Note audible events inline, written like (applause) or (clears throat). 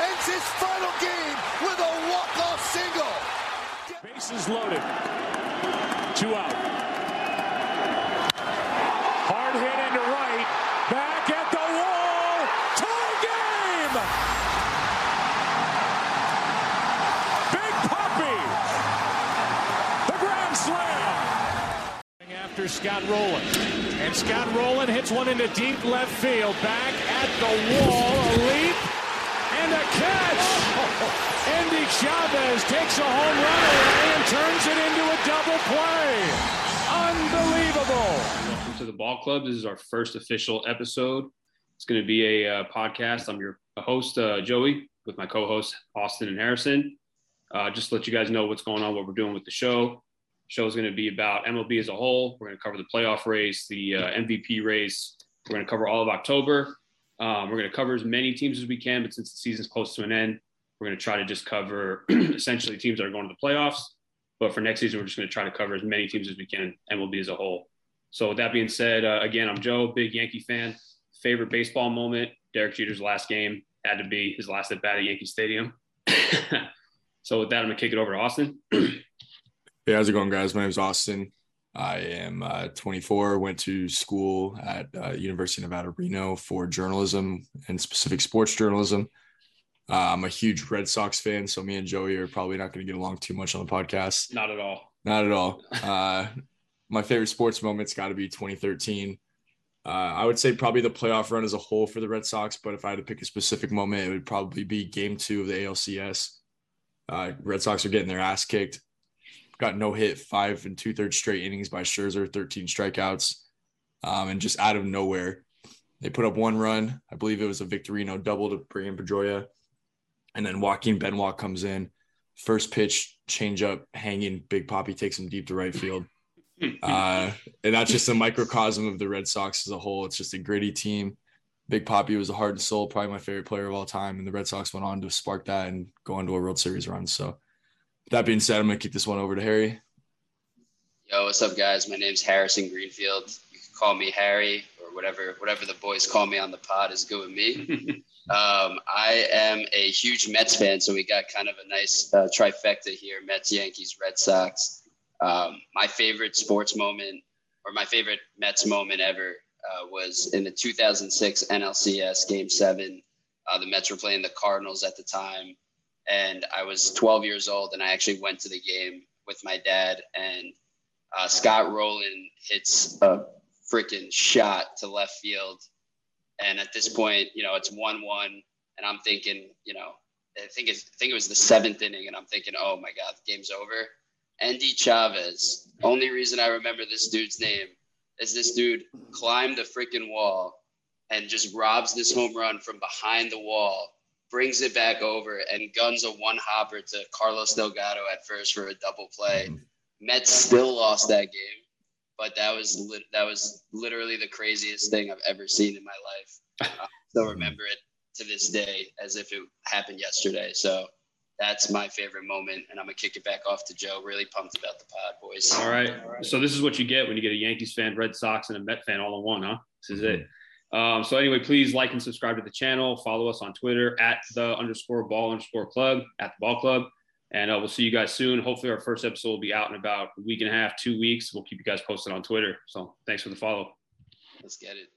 ends his final game with a walk-off single. Bases loaded. Two out. Hard hit into right. Back at the wall. Tie game. Big Poppy. The grand slam. After Scott Rolen. And Scott Rolen hits one into deep left field. Back at the wall. A leap and a catch. Endy Chavez takes a home run away and turns it into a double play. Unbelievable. Welcome to the Ball Club. This is our first official episode. It's going to be a uh, podcast. I'm your host, uh, Joey, with my co hosts, Austin and Harrison. Uh, just to let you guys know what's going on, what we're doing with the show. show is going to be about MLB as a whole. We're going to cover the playoff race, the uh, MVP race. We're going to cover all of October. Um, we're going to cover as many teams as we can, but since the season's close to an end, we're going to try to just cover (clears throat) essentially teams that are going to the playoffs. But for next season, we're just going to try to cover as many teams as we can, MLB as a whole. So with that being said, uh, again, I'm Joe, big Yankee fan. Favorite baseball moment: Derek Jeter's last game had to be his last at bat at Yankee Stadium. (laughs) so with that, I'm gonna kick it over to Austin. (clears throat) Hey, how's it going, guys? My name is Austin. I am uh, 24. Went to school at uh, University of Nevada, Reno for journalism and specific sports journalism. Uh, I'm a huge Red Sox fan, so me and Joey are probably not going to get along too much on the podcast. Not at all. Not at all. (laughs) Uh, my favorite sports moment's got to be 2013. Uh, I would say probably the playoff run as a whole for the Red Sox, but if I had to pick a specific moment, it would probably be Game Two of the ALCS. Uh, Red Sox are getting their ass kicked. Got no hit, five and two thirds straight innings by Scherzer, 13 strikeouts, um, and just out of nowhere, they put up one run. I believe it was a Victorino double to bring in Pedroia, and then Joaquin Benoit comes in, first pitch, change up, hanging. Big Poppy takes him deep to right field. Uh, and that's just a microcosm of the Red Sox as a whole. It's just a gritty team. Big Poppy was a heart and soul, probably my favorite player of all time. And the Red Sox went on to spark that and go on to a World Series run. So, that being said, I'm going to kick this one over to Harry. Yo, what's up, guys? My name's Harrison Greenfield. You can call me Harry whatever whatever the boys call me on the pod is good with me. (laughs) um, I am a huge Mets fan, so we got kind of a nice uh, trifecta here: Mets, Yankees, Red Sox. Um, my favorite sports moment, or my favorite Mets moment ever, uh, was in the 2006 NLCS Game Seven. Uh, the Mets were playing the Cardinals at the time, and I was 12 years old, and I actually went to the game with my dad. And uh, Scott Rolen hits a freaking shot to left field, and at this point, you know, it's one-one, and I'm thinking, you know, I think it's, I think it was the seventh inning, and I'm thinking, oh my god, the game's over. Endy Chavez. Only reason I remember this dude's name is this dude climbed the freaking wall and just robs this home run from behind the wall, brings it back over, and guns a one hopper to Carlos Delgado at first for a double play. Mm-hmm. Mets still lost that game, but that was lit- that was literally the craziest thing I've ever seen in my life. I (laughs) still remember it to this day as if it happened yesterday. So that's my favorite moment, and I'm gonna kick it back off to Joe. Really pumped about the pod, boys. All right. So this is what you get when you get a Yankees fan, Red Sox, and a Met fan all in one, huh? This is it. Um, so anyway, please like and subscribe to the channel. Follow us on Twitter at the underscore ball underscore club at the ball club. And uh, we'll see you guys soon. Hopefully, our first episode will be out in about a week and a half, two weeks. We'll keep you guys posted on Twitter. So thanks for the follow. Let's get it.